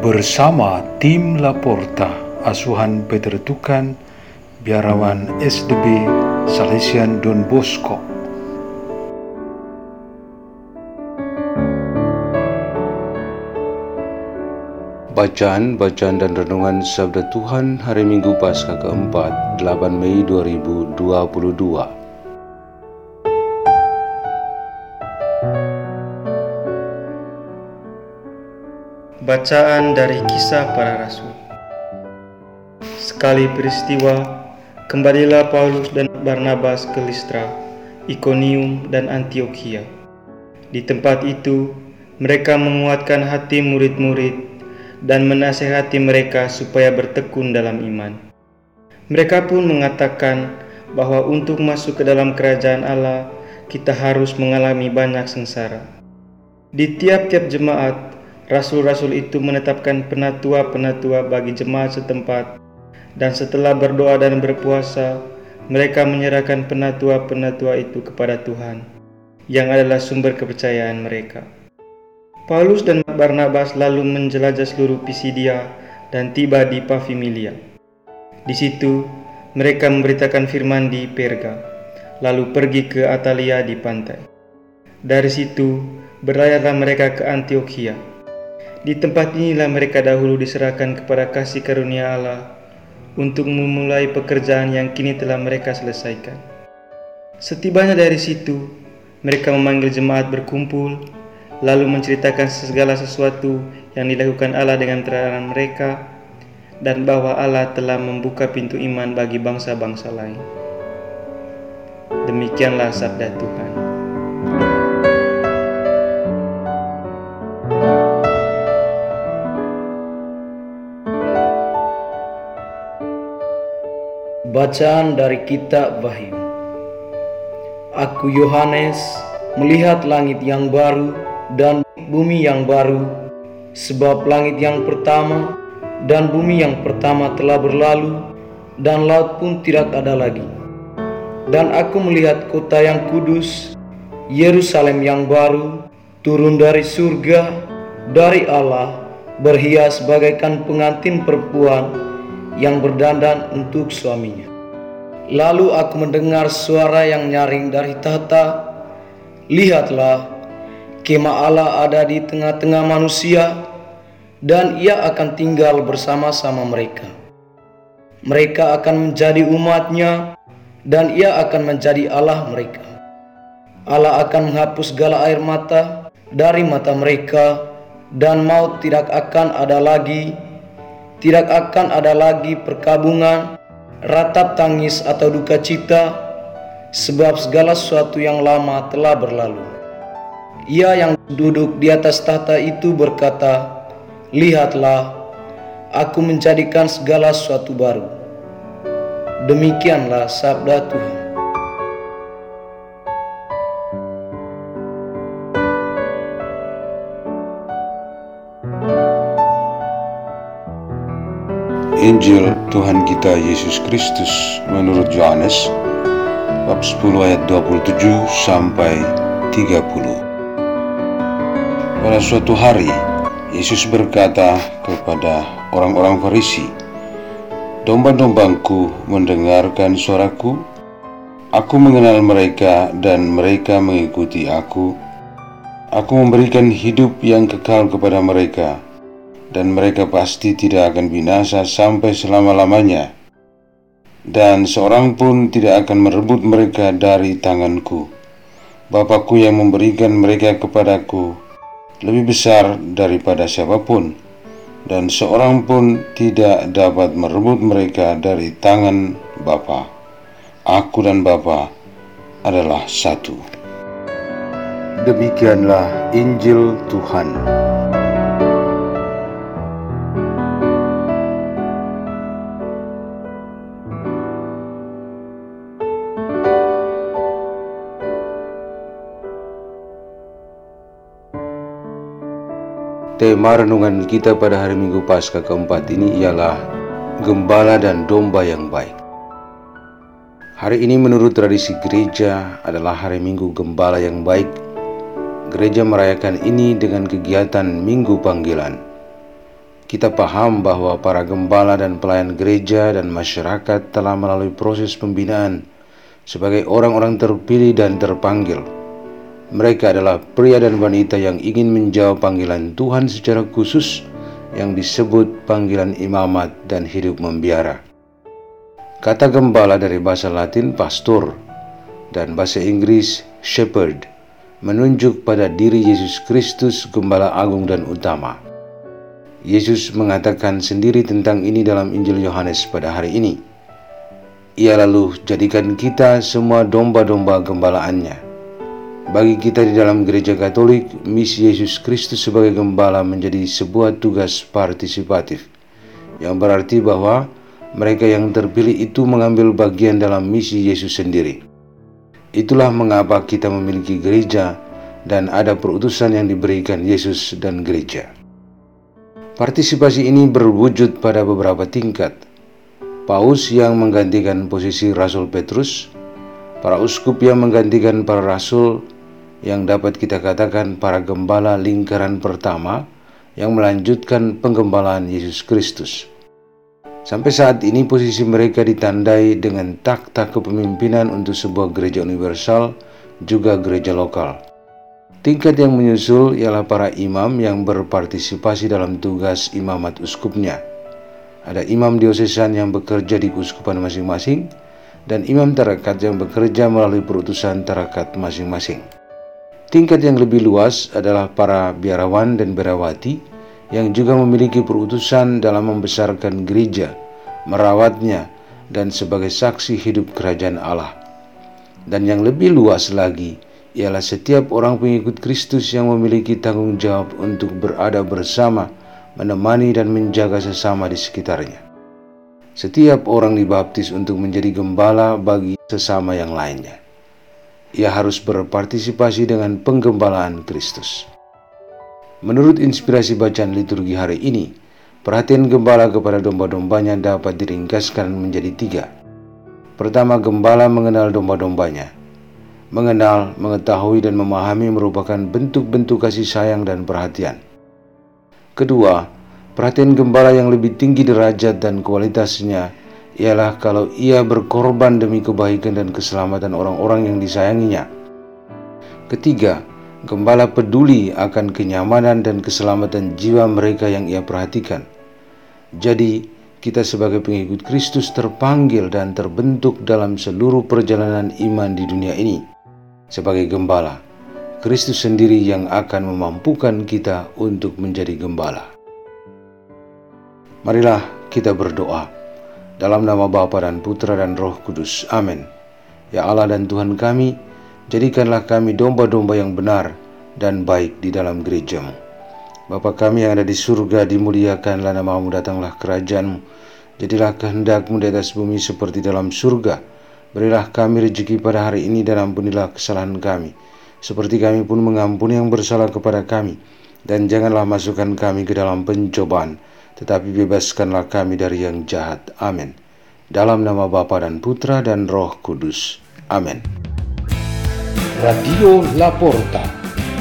Bersama tim Laporta, asuhan Peter Tukan, biarawan SDB Salesian Don Bosco. Bacaan, bacaan dan renungan Sabda Tuhan hari Minggu Paskah keempat, 8 Mei 2022. Bacaan dari Kisah Para Rasul Sekali peristiwa, kembalilah Paulus dan Barnabas ke Listra, Ikonium, dan Antioquia. Di tempat itu, mereka menguatkan hati murid-murid dan menasehati mereka supaya bertekun dalam iman. Mereka pun mengatakan bahwa untuk masuk ke dalam kerajaan Allah, kita harus mengalami banyak sengsara. Di tiap-tiap jemaat, rasul-rasul itu menetapkan penatua-penatua bagi jemaat setempat, dan setelah berdoa dan berpuasa, mereka menyerahkan penatua-penatua itu kepada Tuhan, yang adalah sumber kepercayaan mereka. Paulus dan Barnabas lalu menjelajah seluruh Pisidia dan tiba di Pafimilia. Di situ, mereka memberitakan firman di Perga, lalu pergi ke Atalia di pantai. Dari situ, berlayarlah mereka ke Antioquia. Di tempat inilah mereka dahulu diserahkan kepada kasih karunia Allah untuk memulai pekerjaan yang kini telah mereka selesaikan. Setibanya dari situ, mereka memanggil jemaat berkumpul lalu menceritakan segala sesuatu yang dilakukan Allah dengan terang mereka dan bahwa Allah telah membuka pintu iman bagi bangsa-bangsa lain. Demikianlah sabda Tuhan. Bacaan dari Kitab Wahyu Aku Yohanes melihat langit yang baru dan bumi yang baru, sebab langit yang pertama dan bumi yang pertama telah berlalu, dan laut pun tidak ada lagi. Dan aku melihat kota yang kudus, Yerusalem yang baru, turun dari surga, dari Allah, berhias bagaikan pengantin perempuan yang berdandan untuk suaminya. Lalu aku mendengar suara yang nyaring dari tahta, Lihatlah, Kemah Allah ada di tengah-tengah manusia dan ia akan tinggal bersama-sama mereka. Mereka akan menjadi umatnya dan ia akan menjadi Allah mereka. Allah akan menghapus segala air mata dari mata mereka dan maut tidak akan ada lagi, tidak akan ada lagi perkabungan, ratap tangis atau duka cita, sebab segala sesuatu yang lama telah berlalu. Ia yang duduk di atas tahta itu berkata, Lihatlah, aku menjadikan segala sesuatu baru. Demikianlah sabda Tuhan. Injil Tuhan kita Yesus Kristus menurut Yohanes bab 10 ayat 27 sampai 30. Pada suatu hari, Yesus berkata kepada orang-orang Farisi, "Domba-dombangku mendengarkan suaraku. Aku mengenal mereka, dan mereka mengikuti Aku. Aku memberikan hidup yang kekal kepada mereka, dan mereka pasti tidak akan binasa sampai selama-lamanya, dan seorang pun tidak akan merebut mereka dari tanganku. Bapakku yang memberikan mereka kepadaku." lebih besar daripada siapa pun, dan seorang pun tidak dapat merebut mereka dari tangan Bapa. Aku dan Bapa adalah satu. Demikianlah Injil Tuhan. Tema renungan kita pada hari Minggu Paskah keempat ini ialah Gembala dan Domba yang Baik. Hari ini menurut tradisi gereja adalah hari Minggu Gembala yang Baik Gereja merayakan ini dengan kegiatan Minggu Panggilan. Kita paham bahwa para gembala dan pelayan gereja dan masyarakat telah melalui proses pembinaan sebagai orang-orang terpilih dan terpanggil. Mereka adalah pria dan wanita yang ingin menjawab panggilan Tuhan secara khusus yang disebut panggilan imamat dan hidup membiara. Kata gembala dari bahasa Latin pastor dan bahasa Inggris shepherd menunjuk pada diri Yesus Kristus, Gembala Agung dan Utama. Yesus mengatakan sendiri tentang ini dalam Injil Yohanes pada hari ini. Ia lalu jadikan kita semua domba-domba gembalaannya. Bagi kita di dalam gereja Katolik, misi Yesus Kristus sebagai gembala menjadi sebuah tugas partisipatif, yang berarti bahwa mereka yang terpilih itu mengambil bagian dalam misi Yesus sendiri. Itulah mengapa kita memiliki gereja dan ada perutusan yang diberikan Yesus dan gereja. Partisipasi ini berwujud pada beberapa tingkat. Paus yang menggantikan posisi Rasul Petrus, para uskup yang menggantikan para rasul, yang dapat kita katakan para gembala lingkaran pertama yang melanjutkan penggembalaan Yesus Kristus. Sampai saat ini posisi mereka ditandai dengan tak-tak kepemimpinan untuk sebuah gereja universal, juga gereja lokal. Tingkat yang menyusul ialah para imam yang berpartisipasi dalam tugas imamat uskupnya. Ada imam diosesan yang bekerja di uskupan masing-masing, dan imam tarakat yang bekerja melalui perutusan tarakat masing-masing. Tingkat yang lebih luas adalah para biarawan dan biarawati yang juga memiliki perutusan dalam membesarkan gereja, merawatnya, dan sebagai saksi hidup kerajaan Allah. Dan yang lebih luas lagi ialah setiap orang pengikut Kristus yang memiliki tanggung jawab untuk berada bersama, menemani dan menjaga sesama di sekitarnya. Setiap orang dibaptis untuk menjadi gembala bagi sesama yang lainnya. Ia harus berpartisipasi dengan penggembalaan Kristus. Menurut inspirasi bacaan liturgi hari ini, perhatian gembala kepada domba-dombanya dapat diringkaskan menjadi tiga. Pertama, gembala mengenal domba-dombanya. Mengenal, mengetahui, dan memahami merupakan bentuk-bentuk kasih sayang dan perhatian. Kedua, perhatian gembala yang lebih tinggi derajat dan kualitasnya ialah kalau ia berkorban demi kebaikan dan keselamatan orang-orang yang disayanginya. Ketiga, Gembala peduli akan kenyamanan dan keselamatan jiwa mereka yang ia perhatikan. Jadi, kita sebagai pengikut Kristus terpanggil dan terbentuk dalam seluruh perjalanan iman di dunia ini. Sebagai gembala, Kristus sendiri yang akan memampukan kita untuk menjadi gembala. Marilah kita berdoa. Dalam nama Bapa dan Putra dan Roh Kudus. Amin. Ya Allah dan Tuhan kami, Jadikanlah kami domba-domba yang benar dan baik di dalam gerejamu. Bapa kami yang ada di surga, dimuliakanlah namamu, datanglah kerajaanmu. Jadilah kehendakmu di atas bumi seperti dalam surga. Berilah kami rezeki pada hari ini dan ampunilah kesalahan kami. Seperti kami pun mengampuni yang bersalah kepada kami. Dan janganlah masukkan kami ke dalam pencobaan, tetapi bebaskanlah kami dari yang jahat. Amin. Dalam nama Bapa dan Putra dan Roh Kudus. Amin. Radio Laporta,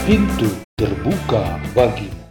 pintu terbuka bagi